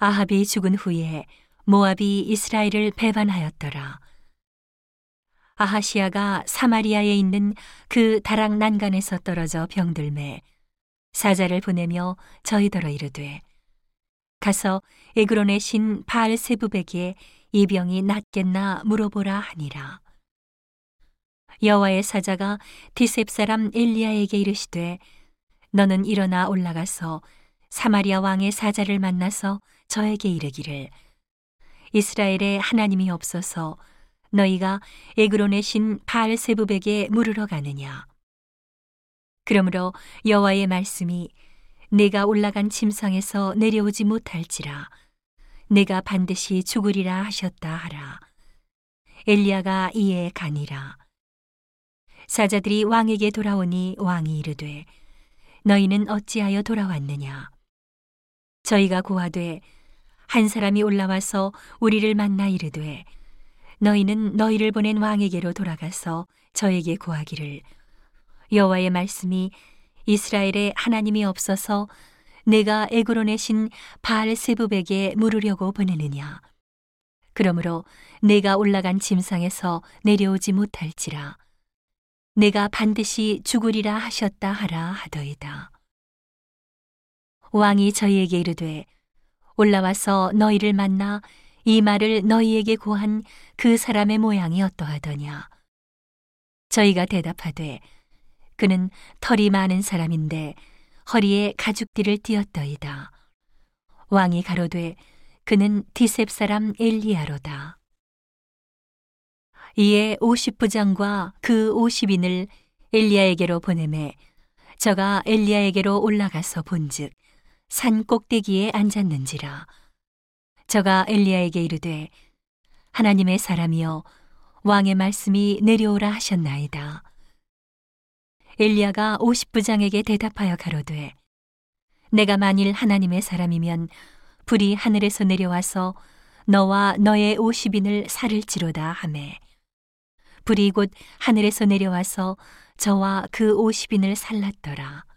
아합이 죽은 후에 모압이 이스라엘을 배반하였더라. 아하시아가 사마리아에 있는 그 다락 난간에서 떨어져 병들매 사자를 보내며 저희더러 이르되 가서 에그론의 신 바알 세부백에 이 병이 낫겠나 물어보라 하니라. 여호와의 사자가 디셉 사람 엘리야에게 이르시되 너는 일어나 올라가서 사마리아 왕의 사자를 만나서 저에게 이르기를 이스라엘에 하나님이 없어서 너희가 에그론의 신 바알세부백에 물으러 가느냐? 그러므로 여호와의 말씀이 내가 올라간 침상에서 내려오지 못할지라 내가 반드시 죽으리라 하셨다 하라. 엘리야가 이에 가니라. 사자들이 왕에게 돌아오니 왕이 이르되 너희는 어찌하여 돌아왔느냐? 저희가 고하되 한 사람이 올라와서 우리를 만나 이르되 너희는 너희를 보낸 왕에게로 돌아가서 저에게 고하기를. 여호와의 말씀이 이스라엘에 하나님이 없어서 내가 에그론의 신 바알세부백에 물으려고 보내느냐? 그러므로 내가 올라간 짐상에서 내려오지 못할지라. 내가 반드시 죽으리라 하셨다 하라 하더이다. 왕이 저희에게 이르되 올라와서 너희를 만나 이 말을 너희에게 고한 그 사람의 모양이 어떠하더냐? 저희가 대답하되 그는 털이 많은 사람인데 허리에 가죽띠를 띄었더이다. 왕이 가로되 그는 디셉 사람 엘리야로다. 이에 오십 부장과 그 오십인을 엘리야에게로 보내매 저가 엘리야에게로 올라가서 본즉 산 꼭대기에 앉았는지라 저가 엘리야에게 이르되 하나님의 사람이여 왕의 말씀이 내려오라 하셨나이다 엘리야가 오십 부장에게 대답하여 가로되 내가 만일 하나님의 사람이면 불이 하늘에서 내려와서 너와 너의 오십인을 살을지로다 하매 불이 곧 하늘에서 내려와서 저와 그 오십인을 살랐더라.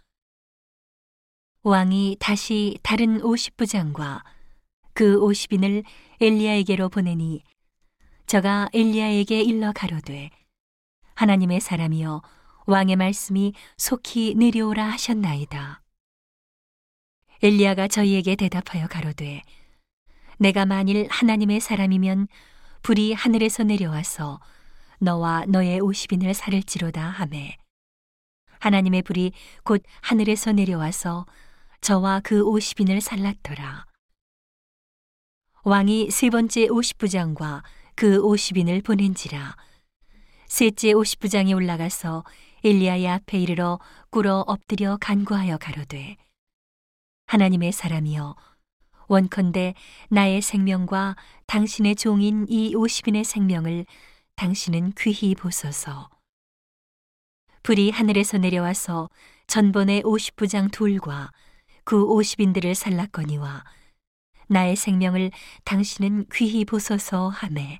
왕이 다시 다른 오십 부장과 그 오십인을 엘리야에게로 보내니 저가 엘리야에게 일러 가로되 하나님의 사람이여 왕의 말씀이 속히 내려오라 하셨나이다. 엘리야가 저희에게 대답하여 가로되 내가 만일 하나님의 사람이면 불이 하늘에서 내려와서 너와 너의 오십인을 살을지로다 하매 하나님의 불이 곧 하늘에서 내려와서 저와 그 오십인을 살랐더라 왕이 세 번째 오십부장과 그 오십인을 보낸지라 셋째 오십부장이 올라가서 엘리야의 앞에 이르러 꿇어 엎드려 간구하여 가로되 하나님의 사람이여 원컨대 나의 생명과 당신의 종인 이 오십인의 생명을 당신은 귀히 보소서. 불이 하늘에서 내려와서 전번의 오십부장 둘과 그 오십인들을 살랐거니와 나의 생명을 당신은 귀히 보소서 하매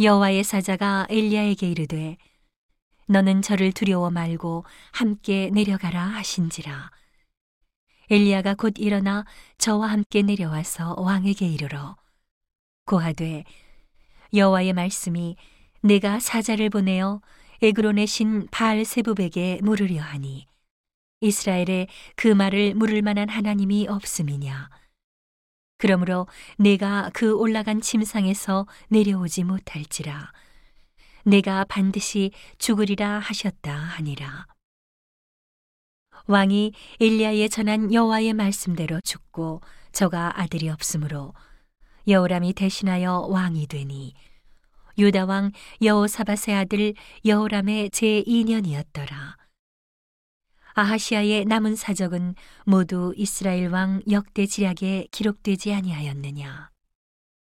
여호와의 사자가 엘리야에게 이르되 너는 저를 두려워 말고 함께 내려가라 하신지라. 엘리야가 곧 일어나 저와 함께 내려와서 왕에게 이르러 고하되 여호와의 말씀이 내가 사자를 보내어 에그론의 신 바알세부백에 물으려 하니 이스라엘에 그 말을 물을 만한 하나님이 없음이냐? 그러므로 내가 그 올라간 침상에서 내려오지 못할지라. 내가 반드시 죽으리라 하셨다 하니라. 왕이 엘리야에 전한 여호와의 말씀대로 죽고 저가 아들이 없으므로 여호람이 대신하여 왕이 되니 유다 왕 여호사밧의 아들 여호람의 제2년이었더라. 아하시아의 남은 사적은 모두 이스라엘 왕 역대 지략에 기록되지 아니하였느냐.